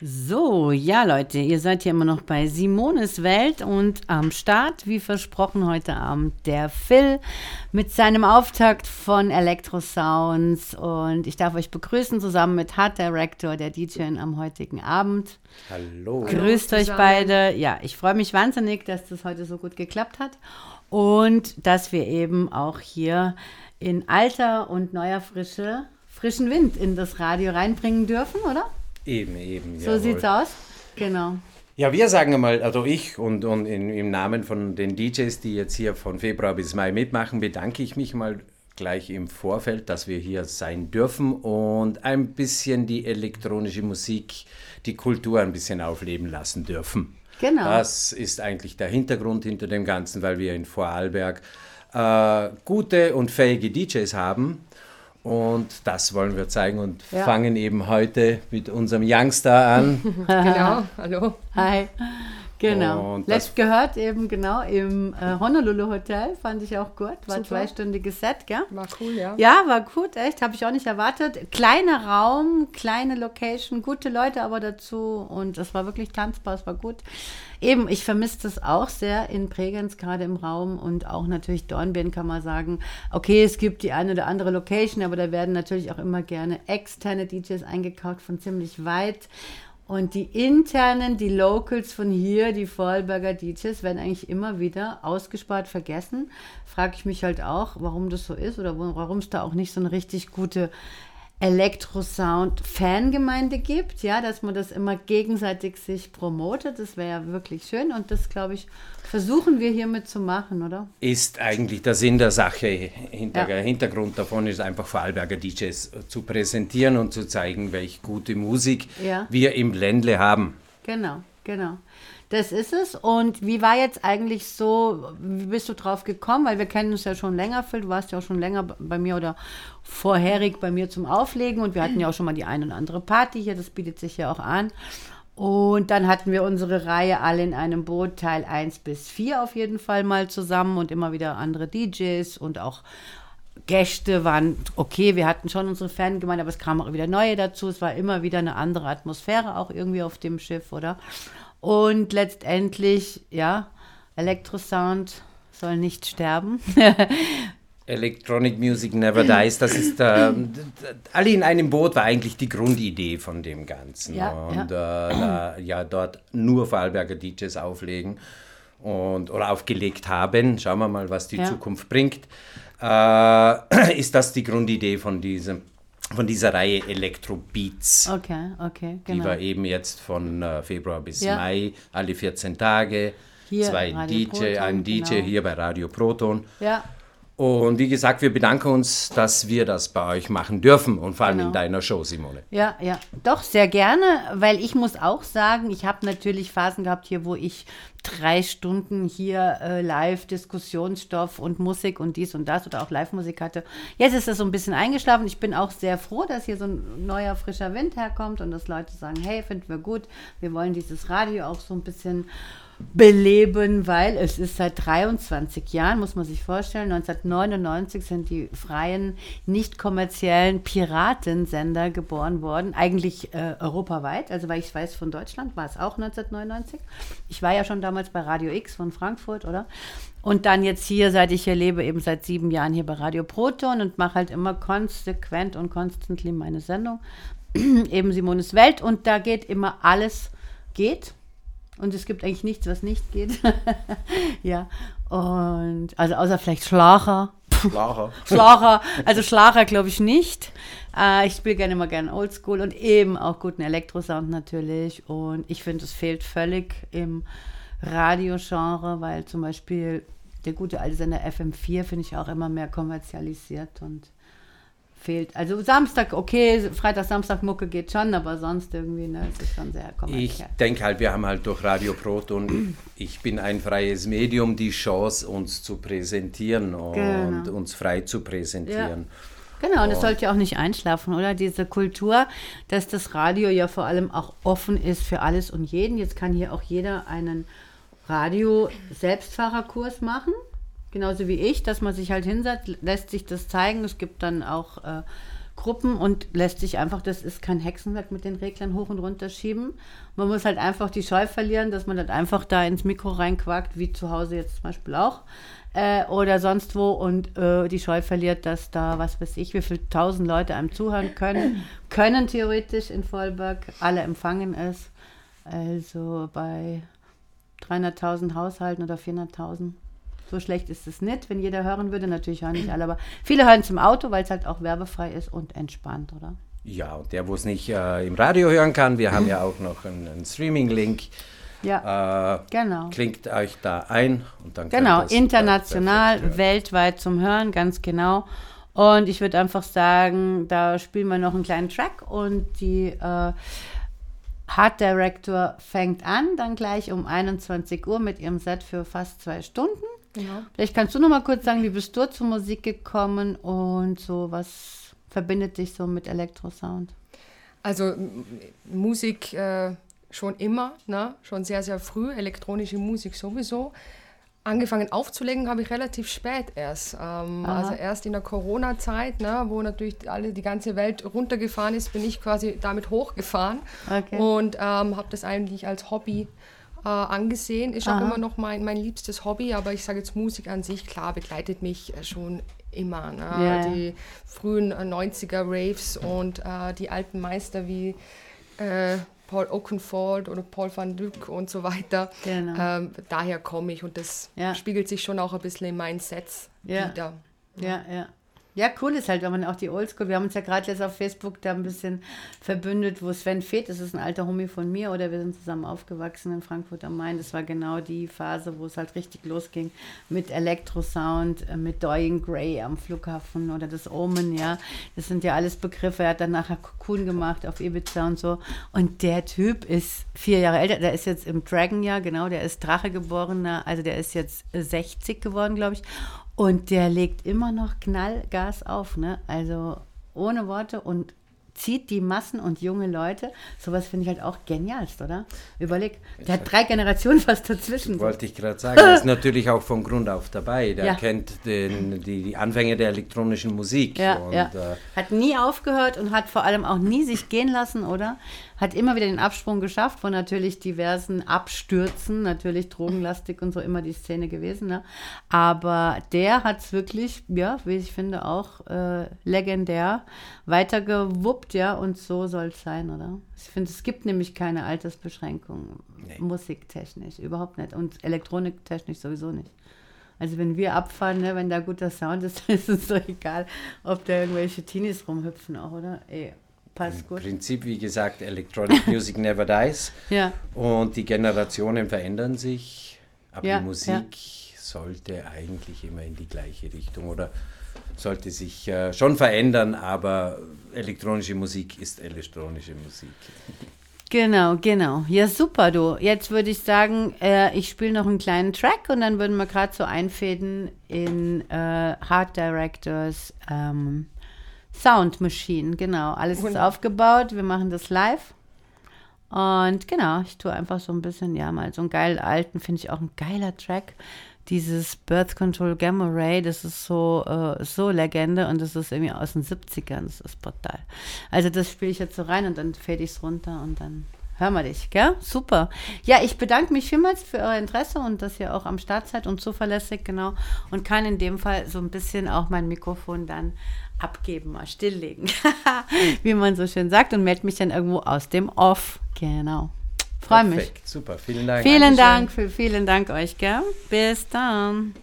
So, ja Leute, ihr seid hier immer noch bei Simones Welt und am Start, wie versprochen, heute Abend der Phil mit seinem Auftakt von Electro Sounds und ich darf euch begrüßen zusammen mit Hard Director, der DJ am heutigen Abend. Hallo. Grüßt Hallo euch beide. Ja, ich freue mich wahnsinnig, dass das heute so gut geklappt hat und dass wir eben auch hier in alter und neuer Frische frischen Wind in das Radio reinbringen dürfen, oder? Eben, eben. So jawohl. sieht's aus. Genau. Ja, wir sagen mal, also ich und, und in, im Namen von den DJs, die jetzt hier von Februar bis Mai mitmachen, bedanke ich mich mal gleich im Vorfeld, dass wir hier sein dürfen und ein bisschen die elektronische Musik, die Kultur ein bisschen aufleben lassen dürfen. Genau. Das ist eigentlich der Hintergrund hinter dem Ganzen, weil wir in Vorarlberg äh, gute und fähige DJs haben. Und das wollen wir zeigen und Ja. fangen eben heute mit unserem Youngster an. Genau, hallo. Hi. Genau. Und Letzt gehört eben genau im äh, Honolulu Hotel, fand ich auch gut. War ein zweistündiges Set, gell? War cool, ja. Ja, war gut, echt, habe ich auch nicht erwartet. Kleiner Raum, kleine Location, gute Leute aber dazu und es war wirklich tanzbar, es war gut. Eben, ich vermisse das auch sehr in Bregenz, gerade im Raum und auch natürlich Dornbirn kann man sagen, okay, es gibt die eine oder andere Location, aber da werden natürlich auch immer gerne externe DJs eingekauft von ziemlich weit. Und die internen, die Locals von hier, die Vorarlberger DJs, werden eigentlich immer wieder ausgespart, vergessen. Frage ich mich halt auch, warum das so ist oder warum es da auch nicht so eine richtig gute Elektrosound-Fangemeinde gibt, ja, dass man das immer gegenseitig sich promotet. Das wäre ja wirklich schön und das, glaube ich, versuchen wir hiermit zu machen, oder? ist eigentlich der Sinn der Sache. Hinter, Ja. Der Hintergrund davon ist einfach Vorarlberger DJs zu präsentieren und zu zeigen, welche gute Musik Ja. wir im Ländle haben. Genau, genau. Das ist es. Und wie war jetzt eigentlich so, wie bist du drauf gekommen? Weil wir kennen uns ja schon länger, Phil. Du warst ja auch schon länger bei mir oder vorherig bei mir zum Auflegen. Und wir hatten ja auch schon mal die ein und andere Party hier. Das bietet sich ja auch an. Und dann hatten wir unsere Reihe alle in einem Boot, Teil 1 bis 4 auf jeden Fall mal zusammen und immer wieder andere DJs und auch Gäste waren okay, wir hatten schon unsere Fangemeinde, aber es kamen auch wieder neue dazu. Es war immer wieder eine andere Atmosphäre auch irgendwie auf dem Schiff, oder? Und letztendlich, ja, Elektrosound soll nicht sterben. Electronic Music Never Dies, das ist äh, alle in einem Boot war eigentlich die Grundidee von dem Ganzen. Ja, und Äh, da, ja, dort nur Vorarlberger DJs auflegen und, oder aufgelegt haben. Schauen wir mal, was die Ja. Zukunft bringt. Äh, ist das die Grundidee von, diesem, von dieser Reihe Electro Beats? Okay, okay, Die genau. war eben jetzt von äh, Februar bis Ja. Mai, alle 14 Tage. Hier zwei DJ, Proton, ein DJ genau. hier bei Radio Proton. Ja, Und wie gesagt, wir bedanken uns, dass wir das bei euch machen dürfen und vor allem Genau. in deiner Show, Simone. Ja, ja, doch, sehr gerne, weil ich muss auch sagen, ich habe natürlich Phasen gehabt hier, wo ich drei Stunden hier äh, live Diskussionsstoff und Musik und dies und das oder auch Live-Musik hatte. Jetzt ist das so ein bisschen eingeschlafen. Ich bin auch sehr froh, dass hier so ein neuer, frischer Wind herkommt und dass Leute sagen, hey, finden wir gut, wir wollen dieses Radio auch so ein bisschen beleben, weil es ist seit 23 Jahren, muss man sich vorstellen, 1999 sind die freien, nicht kommerziellen Piratensender geboren worden, eigentlich äh, europaweit, also weil ich weiß, von Deutschland war es auch 1999. Ich war ja schon damals bei Radio X von Frankfurt, oder? Und dann jetzt hier, seit ich hier lebe, eben seit sieben Jahren hier bei Radio Proton und mache halt immer konsequent und constantly meine Sendung, eben Simones Welt und da geht immer alles, geht. Und es gibt eigentlich nichts, was nicht geht. ja. Und also außer vielleicht Schlager. Lacher. Schlager, also Schlager glaube ich nicht. Äh, ich spiele gerne immer gerne Oldschool und eben auch guten Elektrosound natürlich. Und ich finde, es fehlt völlig im Radiogenre, weil zum Beispiel der gute alte Sender FM4 finde ich auch immer mehr kommerzialisiert und fehlt. Also Samstag, okay, Freitag, Samstag Mucke geht schon, aber sonst irgendwie, ne, es ist schon sehr Ich denke halt, wir haben halt durch Radio Proton, ich bin ein freies Medium, die Chance, uns zu präsentieren und Genau. uns frei zu präsentieren. Genau, und es sollte ja auch nicht einschlafen, oder? Diese Kultur, dass das Radio ja vor allem auch offen ist für alles und jeden. Jetzt kann hier auch jeder einen Radio-Selbstfahrerkurs machen, genauso wie ich, dass man sich halt hinsetzt, lässt sich das zeigen. Es gibt dann auch äh, Gruppen und lässt sich einfach, das ist kein Hexenwerk mit den Reglern hoch und runter schieben. Man muss halt einfach die Scheu verlieren, dass man dann einfach da ins Mikro reinquakt, wie zu Hause jetzt zum Beispiel auch. Äh, oder sonst wo und äh, die Scheu verliert, dass da, was weiß ich, wie viele tausend Leute einem zuhören können, können theoretisch in Vollberg, alle empfangen es. Also bei 300.000 Haushalten oder 400.000. So schlecht ist es nicht, wenn jeder hören würde. Natürlich hören nicht alle, aber viele hören zum Auto, weil es halt auch werbefrei ist und entspannt, oder? Ja, und der, wo es nicht äh, im Radio hören kann, wir haben ja auch noch einen, einen Streaming-Link. Ja, äh, genau. Klingt euch da ein und dann Genau, international, weltweit zum Hören, ganz genau. Und ich würde einfach sagen, da spielen wir noch einen kleinen Track und die äh, Hard Director fängt an, dann gleich um 21 Uhr mit ihrem Set für fast zwei Stunden. Genau. Vielleicht kannst du noch mal kurz sagen, wie bist du zur Musik gekommen und so, was verbindet dich so mit Elektrosound? Also Musik äh, schon immer, ne? schon sehr, sehr früh, elektronische Musik sowieso. Angefangen aufzulegen habe ich relativ spät erst. Ähm, also erst in der Corona-Zeit, ne, wo natürlich alle, die ganze Welt runtergefahren ist, bin ich quasi damit hochgefahren okay. und ähm, habe das eigentlich als Hobby äh, angesehen. Ist Aha. auch immer noch mein, mein liebstes Hobby, aber ich sage jetzt Musik an sich, klar, begleitet mich äh, schon immer. Ne? Yeah. Die frühen 90er Raves und äh, die alten Meister wie äh, Paul Oakenfold oder Paul van Dyck und so weiter. Genau. Ähm, daher komme ich und das ja. spiegelt sich schon auch ein bisschen in meinen Sets ja. wieder. Ja, ja. Ja, cool ist halt, wenn man auch die Oldschool, wir haben uns ja gerade jetzt auf Facebook da ein bisschen verbündet, wo Sven Feth, das ist ein alter Homie von mir, oder wir sind zusammen aufgewachsen in Frankfurt am Main. Das war genau die Phase, wo es halt richtig losging mit Elektrosound, äh, mit Dorian Gray am Flughafen oder das Omen, ja. Das sind ja alles Begriffe. Er hat dann nachher Cocoon gemacht auf Ibiza und so. Und der Typ ist vier Jahre älter, der ist jetzt im Dragon-Jahr, genau, der ist Drache geborener, also der ist jetzt 60 geworden, glaube ich. Und der legt immer noch Knallgas auf, ne? Also ohne Worte und zieht die Massen und junge Leute. Sowas finde ich halt auch genialst, oder? Überleg, der hat drei Generationen fast dazwischen. Wollte ich gerade sagen. Ist natürlich auch von Grund auf dabei. Der ja. kennt den, die, die, Anfänge der elektronischen Musik. Ja, und, ja. Äh, hat nie aufgehört und hat vor allem auch nie sich gehen lassen, oder? hat immer wieder den Absprung geschafft von natürlich diversen Abstürzen, natürlich drogenlastig und so immer die Szene gewesen. Ne? Aber der hat es wirklich, ja, wie ich finde, auch äh, legendär weitergewuppt, ja, und so soll es sein, oder? Ich finde, es gibt nämlich keine Altersbeschränkung, nee. musiktechnisch, überhaupt nicht. Und elektroniktechnisch sowieso nicht. Also wenn wir abfahren, ne, wenn da guter Sound ist, dann ist es so egal, ob da irgendwelche Teenies rumhüpfen auch, oder? Ey, Passt Im gut. Prinzip, wie gesagt, Electronic Music never dies. Ja. Und die Generationen verändern sich, aber ja, die Musik ja. sollte eigentlich immer in die gleiche Richtung oder sollte sich äh, schon verändern, aber elektronische Musik ist elektronische Musik. Genau, genau. Ja, super, du. Jetzt würde ich sagen, äh, ich spiele noch einen kleinen Track und dann würden wir gerade so einfäden in äh, Hard Directors ähm, Sound Machine, genau. Alles ist aufgebaut. Wir machen das live. Und genau, ich tue einfach so ein bisschen, ja, mal so einen geilen alten, finde ich auch ein geiler Track. Dieses Birth Control Gamma Ray, das ist so, äh, so Legende und das ist irgendwie aus den 70ern, das ist brutal. Also das spiele ich jetzt so rein und dann fade ich es runter und dann hören wir dich, gell? Super. Ja, ich bedanke mich vielmals für euer Interesse und dass ihr auch am Start seid und zuverlässig, genau. Und kann in dem Fall so ein bisschen auch mein Mikrofon dann abgeben, mal stilllegen, wie man so schön sagt, und melde mich dann irgendwo aus dem Off. Genau. Freue mich. Super, vielen Dank. Vielen Dank, vielen Dank euch, gell? Bis dann.